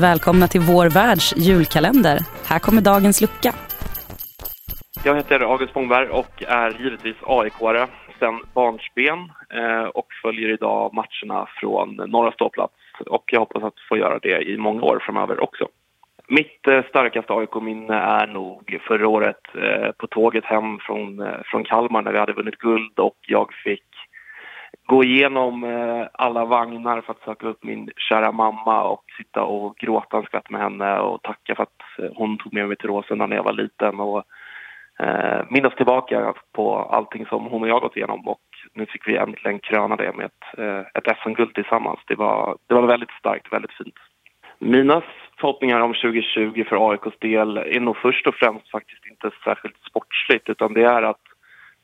Välkomna till vår världs julkalender. Här kommer dagens lucka. Jag heter August Spångberg och är givetvis AIK-are sedan barnsben eh, och följer idag matcherna från norra ståplats och jag hoppas att få göra det i många år framöver också. Mitt eh, starkaste AIK-minne är nog förra året eh, på tåget hem från, från Kalmar när vi hade vunnit guld och jag fick gå igenom eh, alla vagnar för att söka upp min kära mamma och sitta och gråta en skvätt med henne och tacka för att eh, hon tog med mig till Råsunda när jag var liten och eh, minnas tillbaka på allting som hon och jag gått igenom och nu fick vi äntligen kröna det med ett, eh, ett SM-guld tillsammans. Det var, det var väldigt starkt, väldigt fint. Mina förhoppningar om 2020 för AIKs del är nog först och främst faktiskt inte särskilt sportsligt utan det är att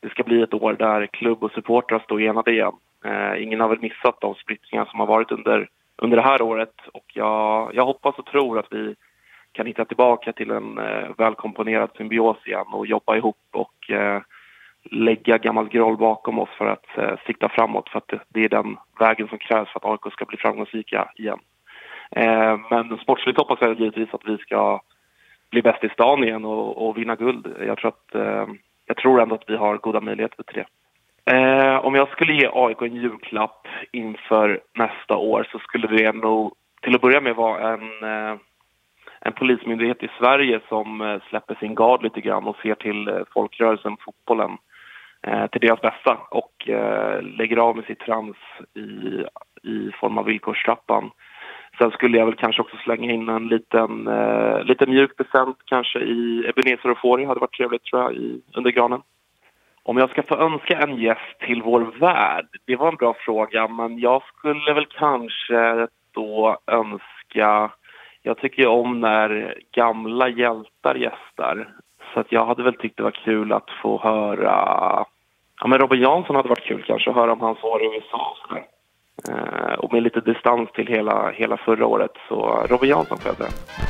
det ska bli ett år där klubb och supportrar står enade igen. Eh, ingen har väl missat de splittringar som har varit under, under det här året och jag, jag hoppas och tror att vi kan hitta tillbaka till en eh, välkomponerad symbios igen och jobba ihop och eh, lägga gammalt groll bakom oss för att eh, sikta framåt för att det, det, är den vägen som krävs för att AIK ska bli framgångsrika igen. Eh, men sportsligt hoppas jag givetvis att vi ska bli bäst i stan igen och, och vinna guld. Jag tror, att, eh, jag tror ändå att vi har goda möjligheter till det. Eh, om jag skulle ge AIK en julklapp inför nästa år så skulle det nog till att börja med vara en eh, en polismyndighet i Sverige som eh, släpper sin gard lite grann och ser till eh, folkrörelsen, fotbollen, eh, till deras bästa och eh, lägger av med sitt trams i, i form av villkorstrappan. Sen skulle jag väl kanske också slänga in en liten, eh, lite mjuk present kanske i Ebenezer och Fori hade varit trevligt tror jag i, under granen. Om jag ska få önska en gäst till vår värld, det var en bra fråga men jag skulle väl kanske då önska jag tycker ju om när gamla hjältar gästar. Så att jag hade väl tyckt det var kul att få höra... Ja, men Robin Jansson hade varit kul kanske att höra om hans år i USA och med lite distans till hela, hela förra året så Robin Jansson får jag säga.